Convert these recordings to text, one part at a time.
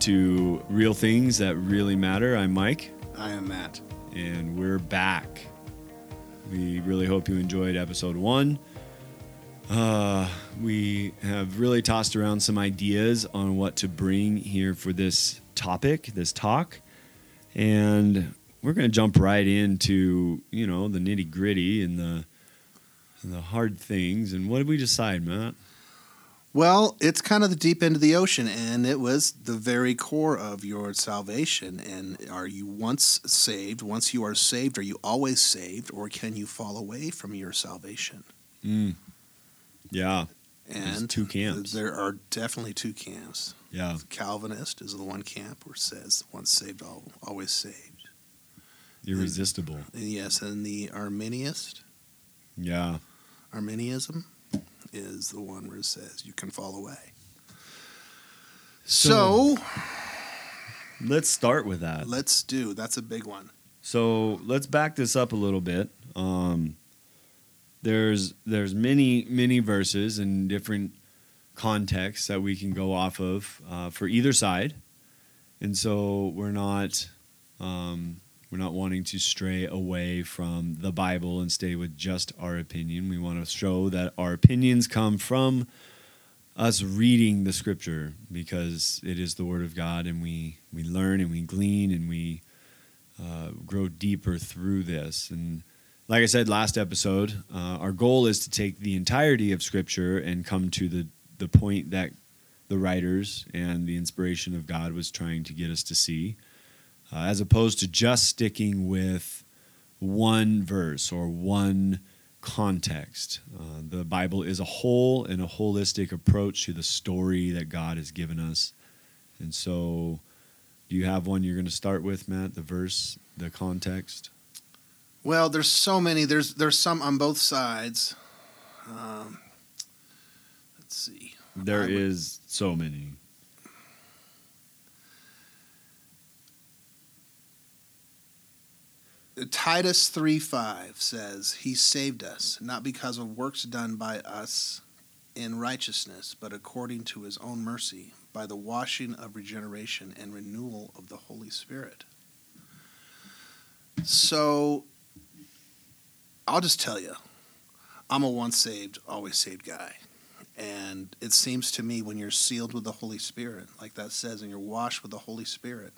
to real things that really matter. I'm Mike, I am Matt. and we're back. We really hope you enjoyed episode one. Uh, we have really tossed around some ideas on what to bring here for this topic, this talk, and we're going to jump right into you know the nitty gritty and the and the hard things. And what did we decide, Matt? Well, it's kind of the deep end of the ocean, and it was the very core of your salvation. And are you once saved? Once you are saved, are you always saved, or can you fall away from your salvation? Mm. Yeah, There's And two camps. There are definitely two camps. yeah, Calvinist is the one camp where it says once saved, always saved. irresistible. And yes, and the Arminianist, Yeah. Arminianism, is the one where it says you can fall away. So- so Let's start with that. Let's do. That's a big one. So let's back this up a little bit. Um, there's there's many many verses and different contexts that we can go off of uh, for either side, and so we're not um, we're not wanting to stray away from the Bible and stay with just our opinion. We want to show that our opinions come from us reading the Scripture because it is the Word of God, and we we learn and we glean and we uh, grow deeper through this. And like I said last episode, uh, our goal is to take the entirety of Scripture and come to the, the point that the writers and the inspiration of God was trying to get us to see, uh, as opposed to just sticking with one verse or one context. Uh, the Bible is a whole and a holistic approach to the story that God has given us. And so, do you have one you're going to start with, Matt? The verse, the context? Well, there's so many. There's there's some on both sides. Um, let's see. There would- is so many. Titus three five says, "He saved us not because of works done by us in righteousness, but according to His own mercy, by the washing of regeneration and renewal of the Holy Spirit." So, I'll just tell you, I'm a once saved, always saved guy. And it seems to me when you're sealed with the Holy Spirit, like that says, and you're washed with the Holy Spirit,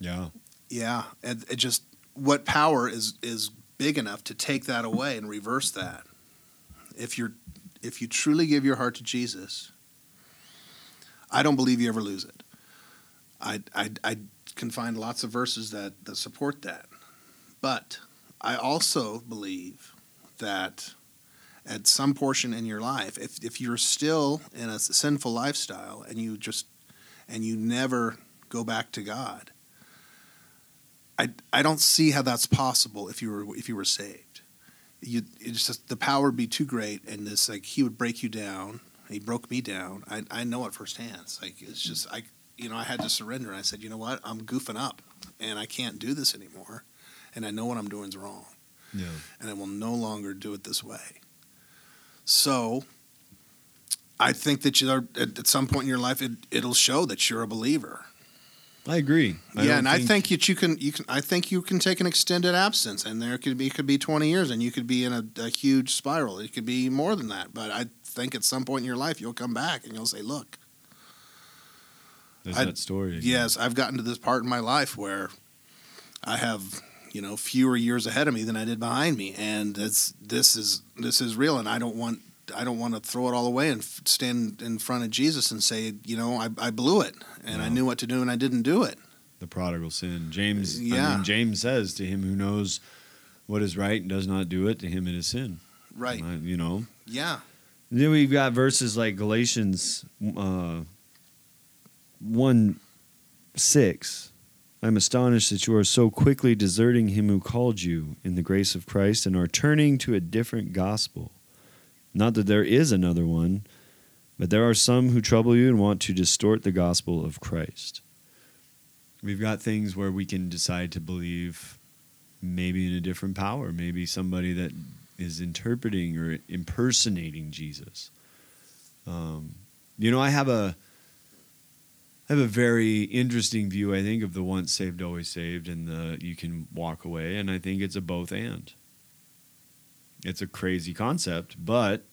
Yeah. Yeah, and it just what power is is big enough to take that away and reverse that. If you're if you truly give your heart to Jesus, I don't believe you ever lose it. I I, I can find lots of verses that that support that, but I also believe that at some portion in your life, if if you're still in a sinful lifestyle and you just and you never go back to God, I, I don't see how that's possible if you were if you were saved. You it's just the power would be too great, and this like he would break you down. He broke me down. I I know it firsthand. It's like it's just I you know I had to surrender. And I said, you know what, I'm goofing up, and I can't do this anymore, and I know what I'm doing is wrong, Yeah. and I will no longer do it this way. So. I think that you are, at, at some point in your life, it, it'll show that you're a believer I agree. I yeah, and I think that you can you can I think you can take an extended absence, and there could be could be twenty years, and you could be in a, a huge spiral. It could be more than that, but I think at some point in your life you'll come back and you'll say, "Look, there's I- that story. again. yes, I've gotten to this part in my life where I have you know fewer years ahead of me than I did behind me, and it's this is this is real, and I don't want." I don't want to throw it all away and f- stand in front of Jesus and say, you know, I, I blew it and I knew what to do and I didn't do it. The prodigal sin. James. I Yeah. mean, James says to him who knows what is right and does not do it, to him it is sin. Right. Uh, you know. Yeah. Then we've got verses like Galatians uh, 1 6. I'm astonished that you are so quickly deserting him who called you in the grace of Christ and are turning to a different gospel. Not that there is another one, but there are some who trouble you and want to distort the gospel of Christ. We've got things where we can decide to believe maybe in a different power, maybe somebody that is interpreting or impersonating Jesus. Um, you know, I have a I have a very interesting view, I think, of the once saved, always saved, and the you can walk away. And I think it's a both and. It's a crazy concept, but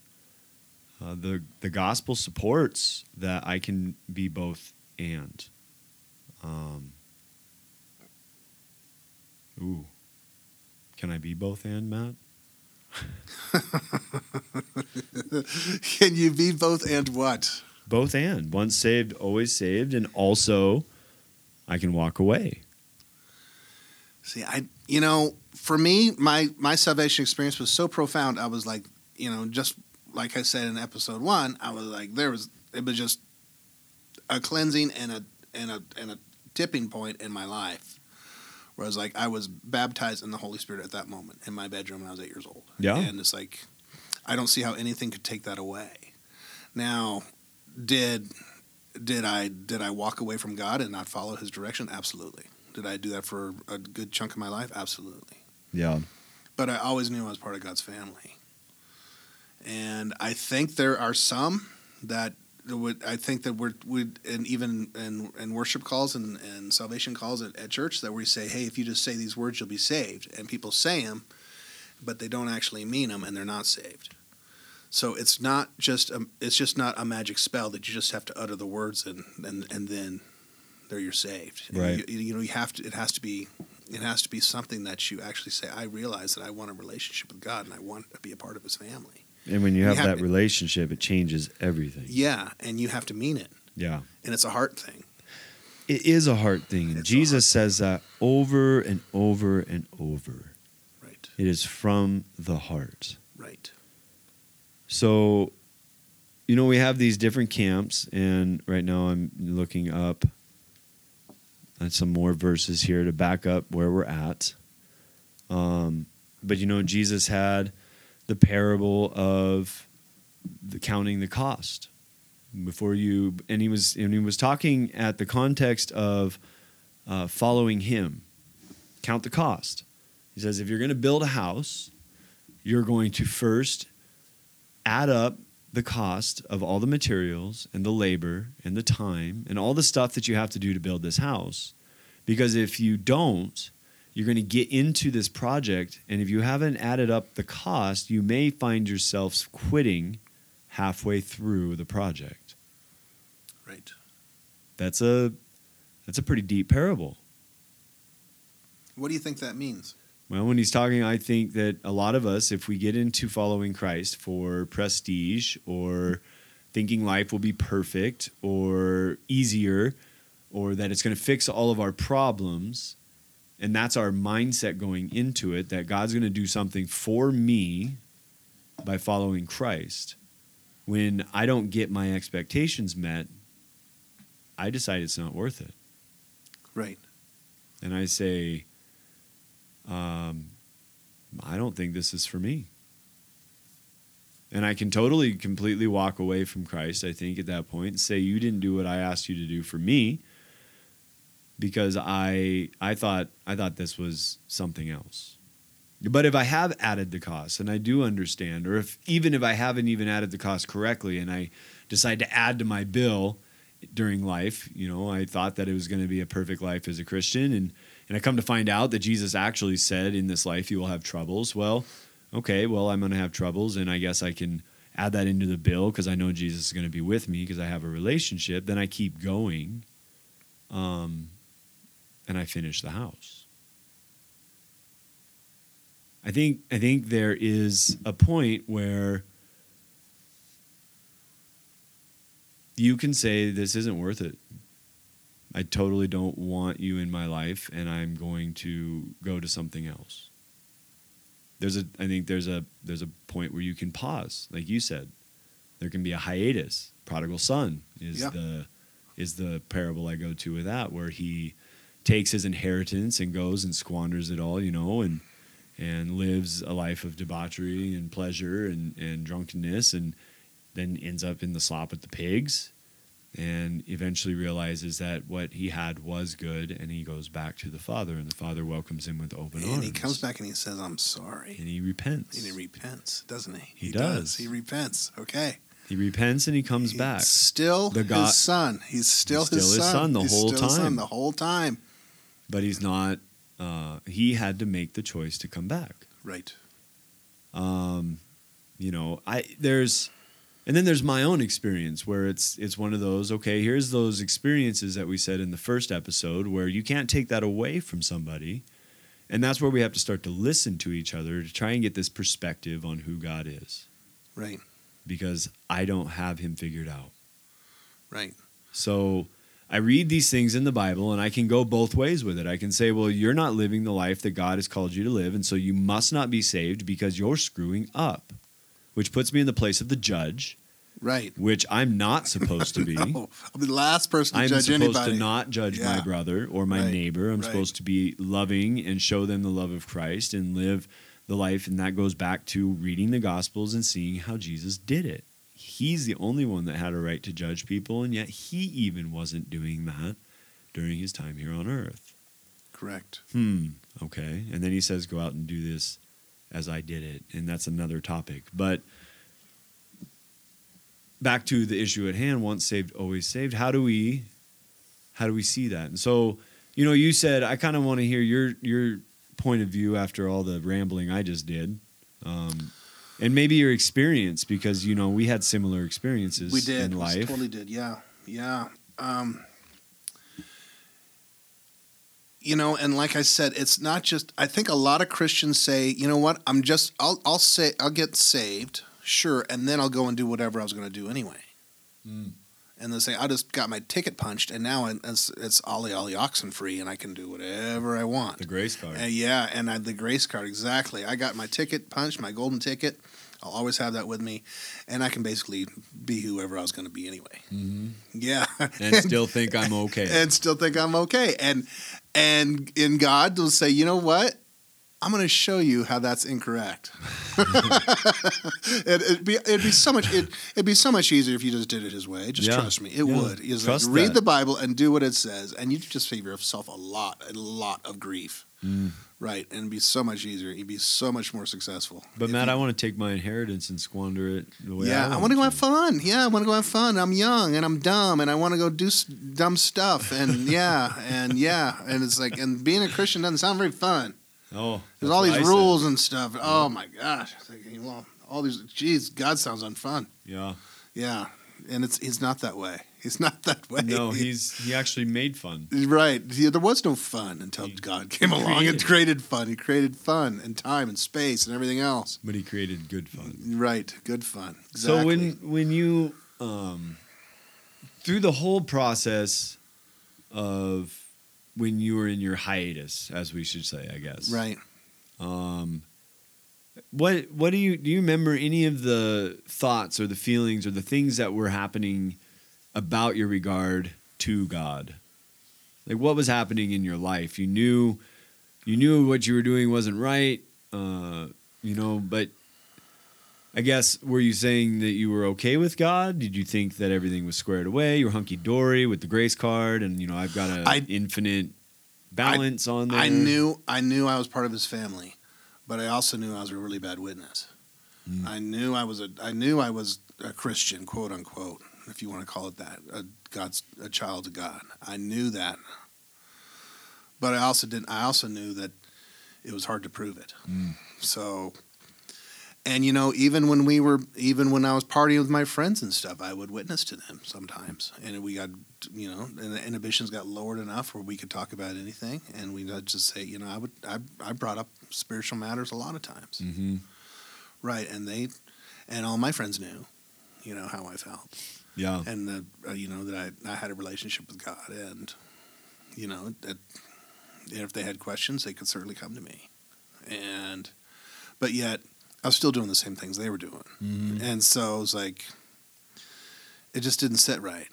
uh, the the gospel supports that I can be both and. Um, ooh, can I be both and Matt? Can you be both and what? Both and once saved, always saved, and also I can walk away. See, I you know, for me, my my salvation experience was so profound. I was like, you know, just like I said in episode one, I was like, there was it was just a cleansing and a and a and a tipping point in my life. Where I was like, I was baptized in the Holy Spirit at that moment in my bedroom when I was eight years old. Yeah. and it's like, I don't see how anything could take that away. Now, did did I did I walk away from God and not follow His direction? Absolutely. Did I do that for a good chunk of my life? Absolutely. Yeah. But I always knew I was part of God's family. And I think there are some that would I think that we're would and even in, in worship calls and, and salvation calls at, at church that we say, hey, if you just say these words, you'll be saved. And people say them, but they don't actually mean them, and they're not saved. So it's not just a, it's just not a magic spell that you just have to utter the words and and, and then there you're saved. Right. You, you know, you have to. It has to be. It has to be something that you actually say. I realize that I want a relationship with God, and I want to be a part of His family. And when you You have, have that to- relationship, it changes everything. Yeah, and you have to mean it, Yeah. and it's a heart thing. It is a heart thing. And It's Jesus says that over and over and over. Right. It is from the heart. Right. So, you know, we have these different camps, and right now I'm looking up at some more verses here to back up where we're at. Um, but you know, Jesus had the parable of the counting the cost before you, and he was and he was talking at the context of uh, following him. Count the cost. He says, if you're going to build a house, you're going to first add up the cost of all the materials and the labor and the time and all the stuff that you have to do to build this house. Because if you don't, you're going to get into this project, and if you haven't added up the cost, you may find yourself quitting halfway through the project. Right. That's a that's a pretty deep parable. What do you think that means? Well, when he's talking, I think that a lot of us, if we get into following Christ for prestige or thinking life will be perfect or easier or that it's going to fix all of our problems, and that's our mindset going into it, that God's going to do something for me by following Christ, when I don't get my expectations met, I decide it's not worth it Right. and I say, um, I don't think this is for me. And I can totally, completely walk away from Christ, I think, at that point and say, You didn't do what I asked you to do for me because I I thought I thought this was something else. But if I have added the cost and I do understand, or if even if I haven't even added the cost correctly and I decide to add to my bill during life, you know, I thought that it was going to be a perfect life as a Christian and and I come to find out that Jesus actually said in this life you will have troubles. Well, okay, well I'm going to have troubles and I guess I can add that into the bill because I know Jesus is going to be with me because I have a relationship. Then I keep going. Um and I finish the house. I think I think there is a point where you can say this isn't worth it. I totally don't want you in my life and I'm going to go to something else. There's a I think there's a there's a point where you can pause, like you said. There can be a hiatus. Prodigal son is Yeah. the is the parable I go to with that where he takes his inheritance and goes and squanders it all, you know, and and lives a life of debauchery and pleasure and, and drunkenness and then ends up in the slop with the pigs and eventually realizes that what he had was good and he goes back to the father and the father welcomes him with open And arms And he comes back and he says, "I'm sorry." and he repents And he repents, doesn't he? He does. He repents. Okay. He repents and he comes He's back. Still The God- his son. He's still, He's still his, his son. son the He's whole still his son time. the whole time. But he's not. Uh, he had to make the choice to come back. Right. Um, you know, I there's, and then there's my own experience where it's it's one of those. Okay, here's those experiences that we said in the first episode where you can't take that away from somebody, and that's where we have to start to listen to each other to try and get this perspective on who God is, Right. because I don't have Him figured out. Right. So I read these things in the Bible and I can go both ways with it. I can say, well, you're not living the life that God has called you to live, and so you must not be saved because you're screwing up, which puts me in the place of the judge, Right. which I'm not supposed to be. No, I'll be the last person to I'm judge supposed to not judge my brother or my Right, neighbor. I'm right. supposed to be loving and show them the love of Christ and live the life. And that goes back to reading the Gospels and seeing how Jesus did it. He's the only one that had a right to judge people, and yet he even wasn't doing that during his time here on earth. Correct. Hmm. Okay. And then he says, "Go out and do this as I did it," and that's another topic. But back to the issue at hand: once saved, always saved. How do we, how do we see that? And so, you know, you said I kind of want to hear your your point of view after all the rambling I just did. Um, and maybe your experience, because you know we had similar experiences We did. in We life. totally did. Yeah. Yeah. Um, you know, and like I said, it's not just. I think a lot of Christians say, you know what? I'm just. I'll. I'll say. I'll get saved, sure, and then I'll go and do whatever I was going to do anyway. Mm. And they say, I just got my ticket punched, and now it's it's ollie ollie oxen free, and I can do whatever I want. The grace card. Yeah, and I, the grace card exactly. I got my ticket punched, my golden ticket. I'll always have that with me, and I can basically be whoever I was going to be anyway. hmm Yeah, And still think I'm okay. and still think I'm okay. And and in God will say, you know what? I'm going to show you how that's incorrect. it, it'd be it'd be so much it, it'd be so much easier if you just did it His way. Just Yeah. trust me, it Yeah. would. Like, read the Bible and do what it says, and you'd just save yourself a lot, a lot of grief. Mm. Right, and it'd be so much easier. You'd be so much more successful. But Matt, you- I want to take my inheritance and squander it the way yeah, I I want to go have fun. Yeah, I want to go have fun. I'm young and I'm dumb and I want to go do s- dumb stuff. And yeah, and yeah, and it's like, and being a Christian doesn't sound very fun. Oh, There's all these rules and stuff. Oh my gosh, like, well, all these. Geez, God sounds unfun. Yeah. Yeah, and it's he's not that way. He's not that way. No, he's he actually made fun. right. He- there was no fun until He God came along and created. created fun. He created fun and time and space and everything else. But he created good fun. Right, good fun. So when when you um through the whole process of when you were in your hiatus, as we should say, I guess. right. Um what what do you do you remember any of the thoughts or the feelings or the things that were happening about your regard to God? Like what was happening in your life? You knew you knew what you were doing wasn't right, uh, you know, but I guess were you saying that you were okay with God? Did you think that everything was squared away? You were hunky dory with the grace card, and you know I've got an infinite balance on there. I knew I knew I was part of his family, but I also knew I was a really bad witness. Mm. I knew I was a I knew I was a Christian, quote unquote, if you want to call it that, a God's a child of God. I knew that, but I also didn't. I also knew that it was hard to prove it. Mm. So, and you know, even when we were, even when I was partying with my friends and stuff, I would witness to them sometimes, and we got, you know, and the inhibitions got lowered enough where we could talk about anything, and we would just say, you know, I would, I, I brought up spiritual matters a lot of times, hmm right? And they, and all my friends knew, you know, how I felt, Yeah. and that, uh, you know, that I, I had a relationship with God, and, you know, that if they had questions, they could certainly come to me, and, but yet. I was still doing the same things they were doing. Mhm. And so it was like, it just didn't sit right.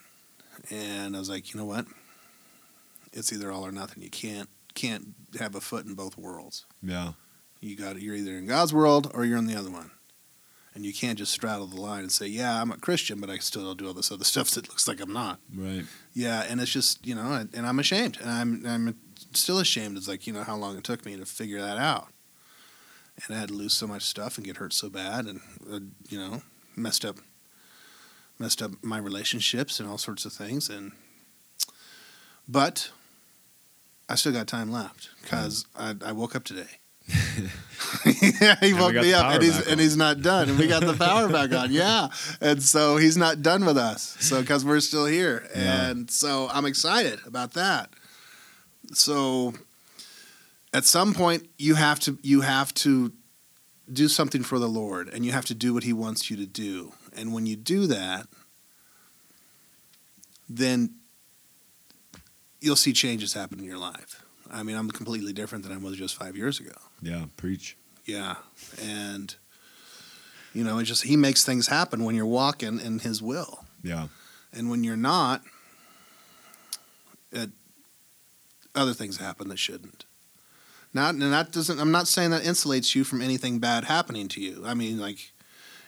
And I was like, you know what? It's either all or nothing. You can't can't have a foot in both worlds. Yeah. You got it. you're either in God's world or you're in the other one. And you can't just straddle the line and say, yeah, I'm a Christian, but I still don't do all this other stuff that looks like I'm not. Right. Yeah, and it's just you know, and I'm ashamed, and I'm I'm still ashamed. It's like you know how long it took me to figure that out, and I had to lose so much stuff and get hurt so bad, and uh, you know messed up messed up my relationships and all sorts of things. And but I still got time left because I, I woke up today. Yeah, he And woke me up, and he's and on. he's not done, and we got the power back on. Yeah, and so he's not done with us. So because we're still here, Yeah. and so I'm excited about that. So at some point, you have to you have to do something for the Lord, and you have to do what He wants you to do. And when you do that, then you'll see changes happen in your life. I mean, I'm completely different than I was just five years ago. Yeah, preach. Yeah. And, you know, it just, he makes things happen when you're walking in his will. Yeah. And when you're not, it, other things happen that shouldn't. Not, and that doesn't, I'm not saying that insulates you from anything bad happening to you. I mean, like,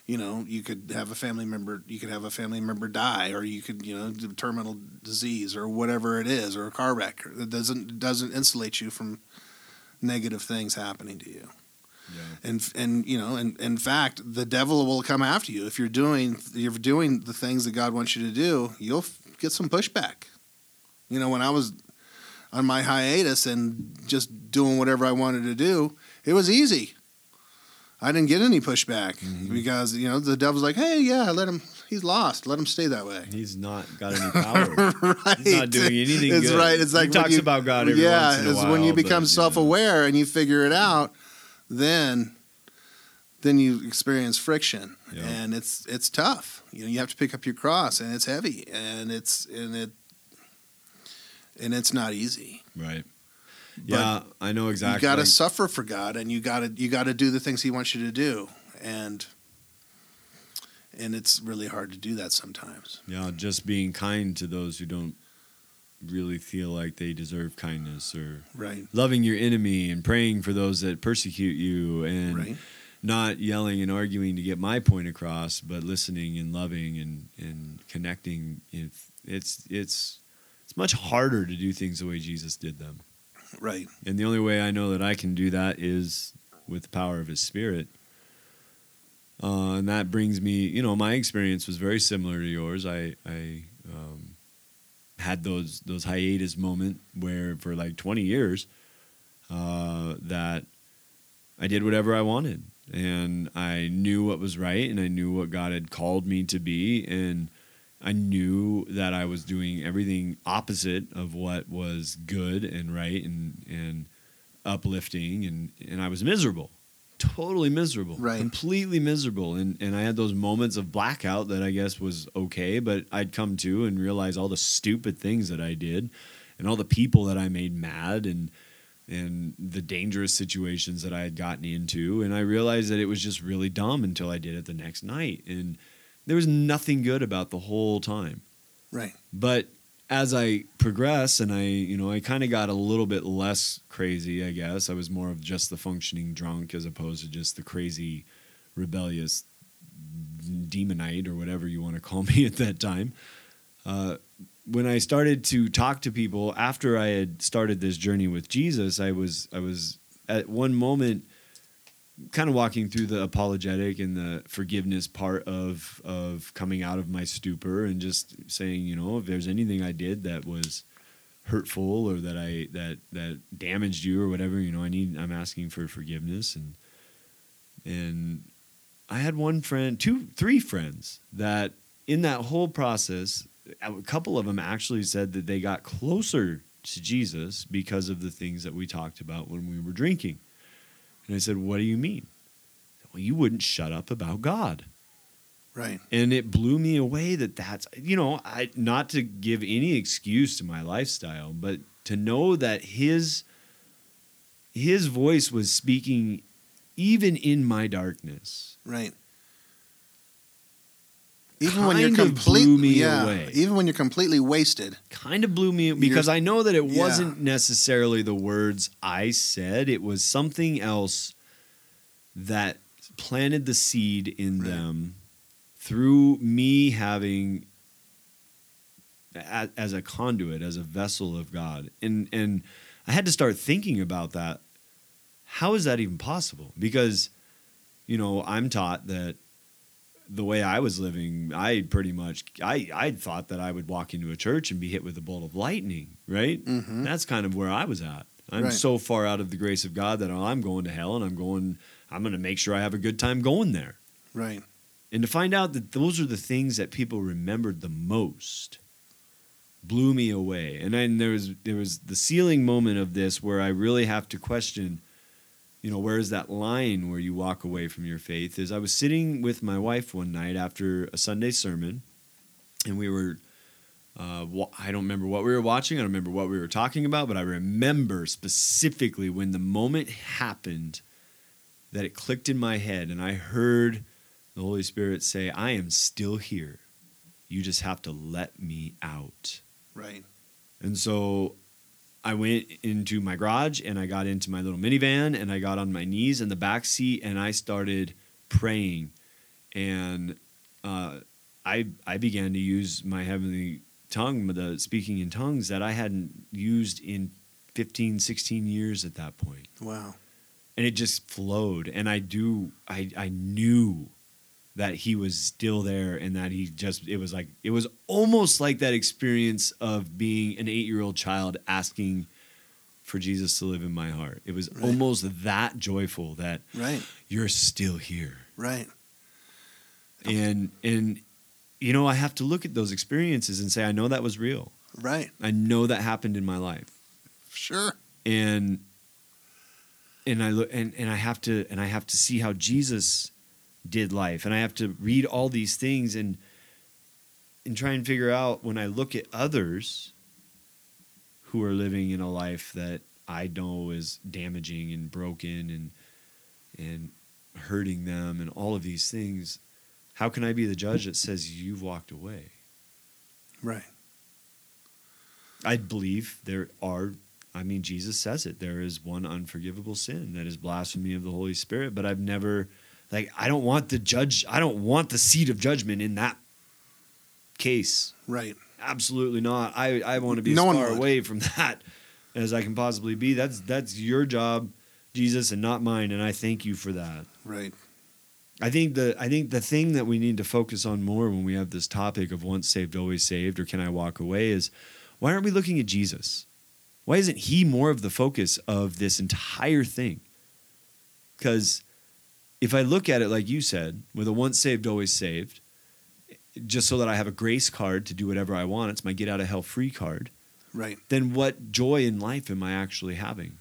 you know, you could have a family member, you could have a family member die, or you could, you know, terminal disease or whatever it is, or a car wreck. It doesn't, doesn't insulate you from negative things happening to you Yeah. and and you know and in fact the devil will come after you if you're doing you're doing the things that god wants you to do you'll f- get some pushback you know when i was on my hiatus and just doing whatever i wanted to do it was easy i didn't get any pushback Mhm. because you know the devil's like hey yeah let him he's lost let him stay that way He's not got any power. right He's not doing anything it's good. right it's like when talks you- about God every yeah once in a it's when you become self-aware and you figure it out then then you experience friction Yeah. and it's it's tough you know you have to pick up your cross and it's heavy and it's and it and it's not easy Right. But Yeah, I know exactly. you got to suffer for God and you got to you got to do the things he wants you to do and and it's really hard to do that sometimes yeah, just being kind to those who don't really feel like they deserve kindness or right loving your enemy and praying for those that persecute you and right not yelling and arguing to get my point across, but listening and loving and, and connecting. It's it's it's much harder to do things the way Jesus did them. right And the only way I know that I can do that is with the power of His Spirit. Uh, and that brings me, you know, my experience was very similar to yours. I, I um, had those those hiatus moment where for like 20 years uh, that I did whatever I wanted, and I knew what was right, and I knew what God had called me to be, and I knew that I was doing everything opposite of what was good and right and and uplifting, and and I was miserable, totally miserable, Right. completely miserable, and and I had those moments of blackout that I guess was okay, but I'd come to and realize all the stupid things that I did, and all the people that I made mad, and and the dangerous situations that I had gotten into. And I realized that it was just really dumb until I did it the next night. And there was nothing good about the whole time. right But as I progressed and I, you know, I kind of got a little bit less crazy, I guess. I was more of just the functioning drunk as opposed to just the crazy, rebellious demonite or whatever you want to call me at that time. Uh, when I started to talk to people after I had started this journey with Jesus, I was I was at one moment kind of walking through the apologetic and the forgiveness part of of coming out of my stupor and just saying, you know, if there's anything I did that was hurtful or that I that that damaged you or whatever, you know, I need I'm asking for forgiveness and and I had one friend, two, three friends that in that whole process, a couple of them actually said that they got closer to Jesus because of the things that we talked about when we were drinking. And I said, What do you mean? Well, you wouldn't shut up about God. right And it blew me away that that's, you know, I, not to give any excuse to my lifestyle, but to know that his, his voice was speaking even in my darkness. Right. Even when you're Kind of blew completely me yeah, away. even when you're completely wasted. kind of blew me because I know that it Yeah. wasn't necessarily the words I said. It was something else that planted the seed in Right. them through me having as a conduit, as a vessel of God. And and I had to start thinking about that. How is that even possible? Because you know, I'm taught that the way I was living, I pretty much I I thought that I would walk into a church and be hit with a bolt of lightning, right? Mhm. That's kind of where I was at. I'm Right. so far out of the grace of God that I'm going to hell and I'm going I'm going to make sure I have a good time going there. Right. And to find out that those are the things that people remembered the most blew me away. And then there was there was the ceiling moment of this where I really have to question, you know, where is that line where you walk away from your faith? Is I was sitting with my wife one night after a Sunday sermon, and we were. Uh, wa- I don't remember what we were watching. I don't remember what we were talking about, but I remember specifically when the moment happened that it clicked in my head, and I heard the Holy Spirit say, I am still here. You just have to let me out. Right. And so I went into my garage and I got into my little minivan and I got on my knees in the back seat and I started praying. And uh, I, I began to use my heavenly tongue, the speaking in tongues that I hadn't used in 15, 16 years at that point Wow. and it just flowed and i do i i knew that he was still there and that he just it was like it was almost like that experience of being an 8-year-old child asking for Jesus to live in my heart it was Right. almost that joyful that Right. you're still here Right. and and you know i have to look at those experiences and say i know that was real Right. i know that happened in my life Sure. and and I look and, and I have to and I have to see how Jesus did life and I have to read all these things and and try and figure out when I look at others who are living in a life that I know is damaging and broken and and hurting them and all of these things how can I be the judge that says you've walked away Right. I believe there are, I mean, Jesus says it. There is one unforgivable sin that is blasphemy of the Holy Spirit, but I've never, like, I don't want the judge, I don't want the seat of judgment in that case. Right. Absolutely not. I, I want to be No one far would. away from that as I can possibly be. That's, that's your job, Jesus, and not mine. And I thank you for that. Right. I think the I think the thing that we need to focus on more when we have this topic of once saved always saved or can I walk away is why aren't we looking at Jesus? Why isn't he more of the focus of this entire thing? Cuz if I look at it like you said, with a once saved always saved, just so that I have a grace card to do whatever I want, it's my get out of hell free card Right. then what joy in life am I actually having?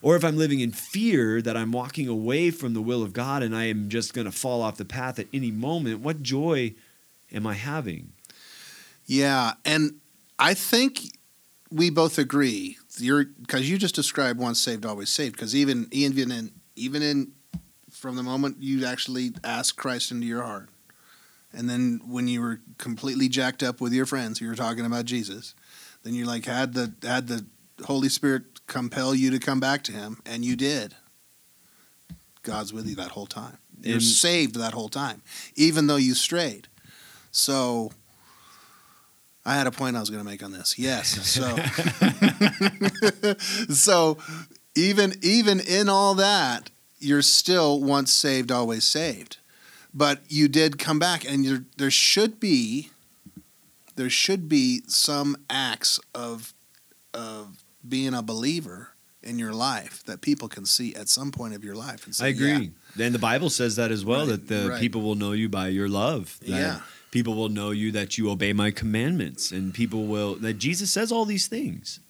Or if I'm living in fear that I'm walking away from the will of God and I am just going to fall off the path at any moment, what joy am I having? Yeah, and I think we both agree. You're because you just described once saved, always saved. Because even even in even in from the moment you actually asked Christ into your heart, and then when you were completely jacked up with your friends, you were talking about Jesus. Then you like had the had the Holy Spirit compel you to come back to Him, and you did. God's with you that whole time. You're And- saved that whole time, even though you strayed. So I had a point I was going to make on this. Yes. So so even even in all that, you're still once saved, always saved. But you did come back, and you're, there should be there should be some acts of of being a believer in your life that people can see at some point of your life. And say, I "Yeah, agree. And the Bible says that as well Right, that the right. people will know you by your love. That Yeah. People will know you that you obey my commandments and people will that Jesus says all these things.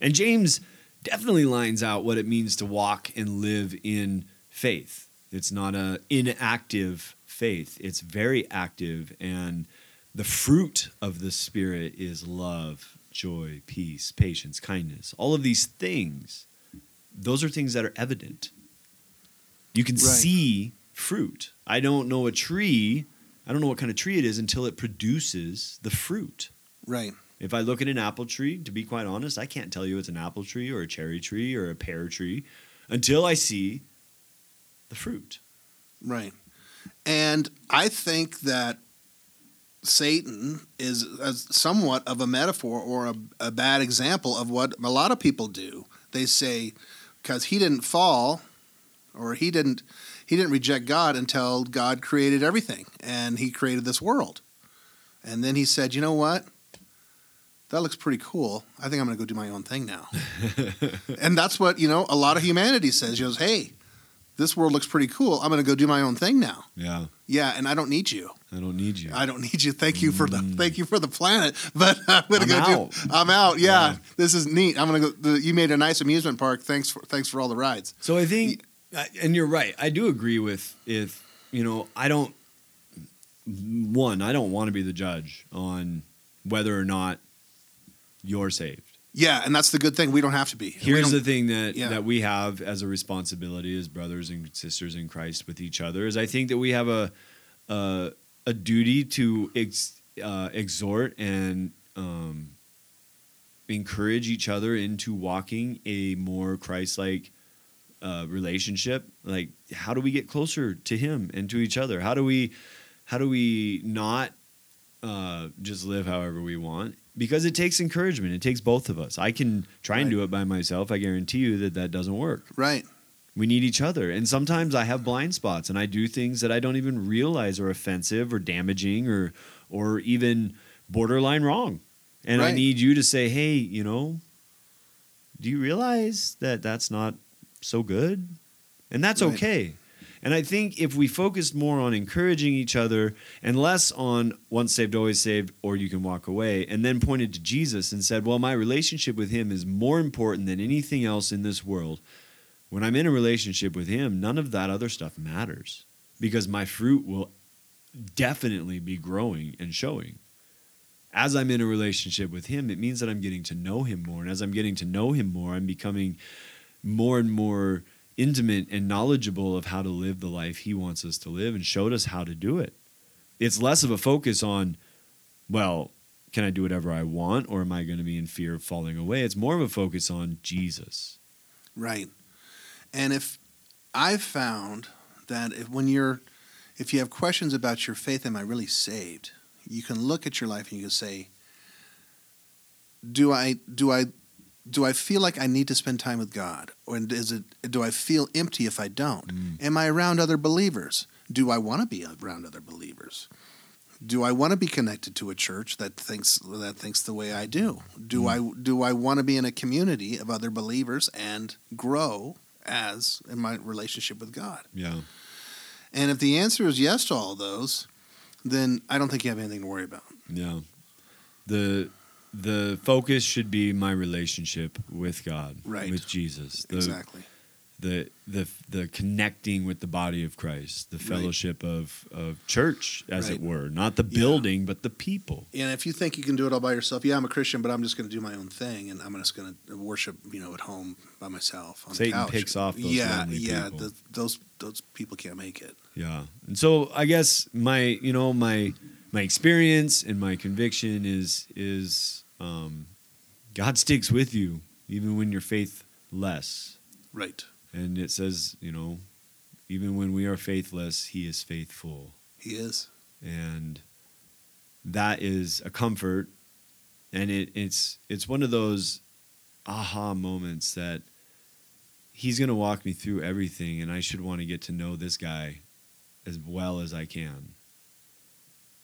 And James definitely lines out what it means to walk and live in faith. It's not a inactive faith. It's very active and the fruit of the spirit is love, joy, peace, patience, kindness. All of these things those are things that are evident. You can Right. see fruit. I don't know a tree, I don't know what kind of tree it is until it produces the fruit. right, If I look at an apple tree, to be quite honest, I can't tell you it's an apple tree or a cherry tree or a pear tree until I see the fruit. right. And I think that Satan is a, somewhat of a metaphor or a, a bad example of what a lot of people do. They say, because he didn't fall, or he didn't, he didn't reject God until God created everything and he created this world. And then he said, "You know what? That looks pretty cool. I think I'm going to go do my own thing now." and that's what, you know, a lot of humanity says. He goes, "Hey, this world looks pretty cool. I'm going to go do my own thing now." Yeah. Yeah, and I don't need you. I don't need you. I don't need you. Thank you for the mm. thank you for the planet, but I'm gonna go out. do. I'm out. Yeah, Yeah. this is neat. I'm gonna go. The, you made a nice amusement park. Thanks for thanks for all the rides. So I think, and you're right. I do agree with if you know. I don't. One, I don't want to be the judge on whether or not you're saved. Yeah, and that's the good thing. We don't have to be. Here's the thing that yeah. that we have as a responsibility as brothers and sisters in Christ with each other is I think that we have a a, a duty to ex, uh, exhort and um, encourage each other into walking a more Christ-like uh, relationship. Like, how do we get closer to Him and to each other? How do we how do we not uh, just live however we want? Because it takes encouragement. It takes both of us. I can try and do it by myself. I guarantee you that that doesn't work. right. We need each other. And sometimes I have blind spots and I do things that I don't even realize are offensive or damaging or or even borderline wrong. And I need you to say, "Hey, you know, do you realize that that's not so good?" And that's Right. okay. And I think if we focused more on encouraging each other and less on once saved, always saved, or you can walk away, and then pointed to Jesus and said, Well, my relationship with him is more important than anything else in this world. When I'm in a relationship with him, none of that other stuff matters because my fruit will definitely be growing and showing. As I'm in a relationship with him, it means that I'm getting to know him more. And as I'm getting to know him more, I'm becoming more and more intimate and knowledgeable of how to live the life he wants us to live and showed us how to do it. It's less of a focus on, well, can I do whatever I want or am I going to be in fear of falling away? It's more of a focus on Jesus. Right. And if I've found that if when you're if you have questions about your faith, am I really saved? You can look at your life and you can say, Do I do I do I feel like I need to spend time with God? Or is it do I feel empty if I don't? Mm. Am I around other believers? Do I want to be around other believers? Do I want to be connected to a church that thinks that thinks the way I do? Do I do I want to be in a community of other believers and grow as in my relationship with God? Yeah. And if the answer is yes to all those, then I don't think you have anything to worry about. Yeah. The the focus should be my relationship with God, Right. with Jesus. The, exactly. the the the connecting with the body of Christ, the Right. fellowship of of church, as Right. it were, not the Yeah. building, but the people. And if you think you can do it all by yourself, yeah, I'm a Christian, but I'm just going to do my own thing, and I'm just going to worship, you know, at home by myself on Satan the couch. picks off those yeah, yeah. The, those those people can't make it. Yeah. And so I guess my you know my my experience and my conviction is is um, God sticks with you even when your faith less. Right. And it says, you know, even when we are faithless, he is faithful. He is. And that is a comfort. And it, it's it's one of those aha moments that he's gonna walk me through everything and I should want to get to know this guy as well as I can.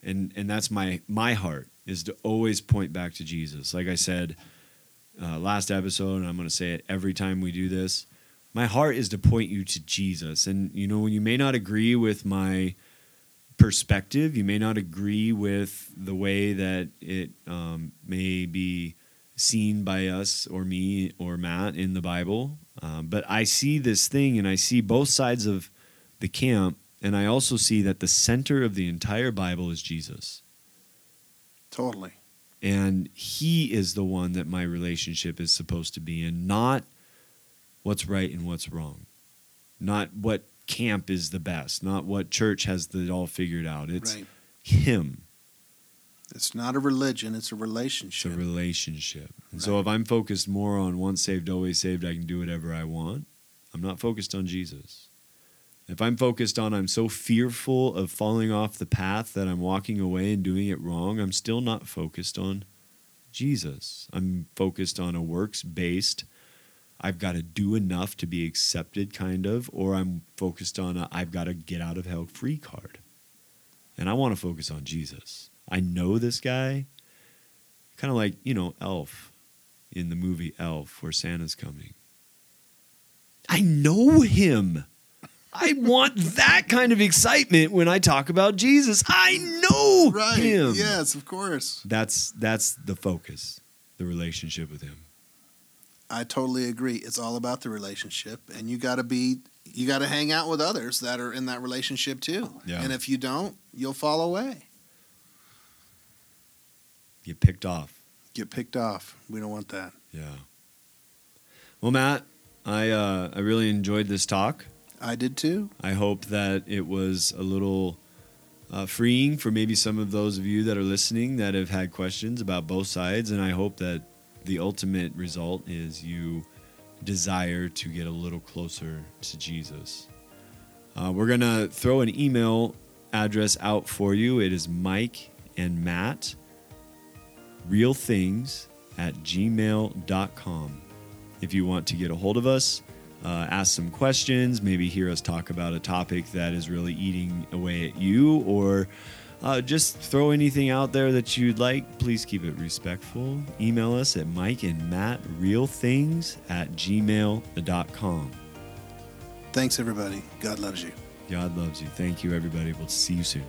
And and that's my my heart is to always point back to Jesus. Like I said uh, last episode, and I'm going to say it every time we do this. My heart is to point you to Jesus. And, you know, you may not agree with my perspective, you may not agree with the way that it um, may be seen by us or me or Matt in the Bible. Um, but I see this thing and I see both sides of the camp. And I also see that the center of the entire Bible is Jesus. Totally. and he is the one that my relationship is supposed to be in not what's right and what's wrong. Not what camp is the best not what church has it all figured out. It's right. him. It's not a religion, it's a it's relationship. a relationship. And so if i'm focused more on once saved always saved i can do whatever i want. I'm not focused on jesus if i'm focused on i'm so fearful of falling off the path that i'm walking away and doing it wrong i'm still not focused on Jesus. I'm focused on a works based I've got to do enough to be accepted, kind of, or I'm focused on I've got to get out of hell free card. And I want to focus on Jesus. I know this guy, kind of like, you know, Elf in the movie Elf, where Santa's coming. I know him. I want that kind of excitement when I talk about Jesus. I know Right. him. Yes, of course. That's that's the focus, the relationship with him. I totally agree. It's all about the relationship, and you got to be you got to hang out with others that are in that relationship too. Yeah. And if you don't, you'll fall away. Get picked off. Get picked off. We don't want that. Yeah. Well, Matt, I uh, I really enjoyed this talk. I did too. I hope that it was a little uh, freeing for maybe some of those of you that are listening that have had questions about both sides, and I hope that the ultimate result is you desire to get a little closer to Jesus. Uh, we're gonna throw an email address out for you. It is Mike and Matt real things at gmail.com. If you want to get a hold of us, uh, ask some questions, maybe hear us talk about a topic that is really eating away at you, or uh, just throw anything out there that you'd like, please keep it respectful. Email us at Mike and Matt real things at gmail.com. Thanks everybody. God loves you. God loves you. Thank you, everybody. We'll see you soon.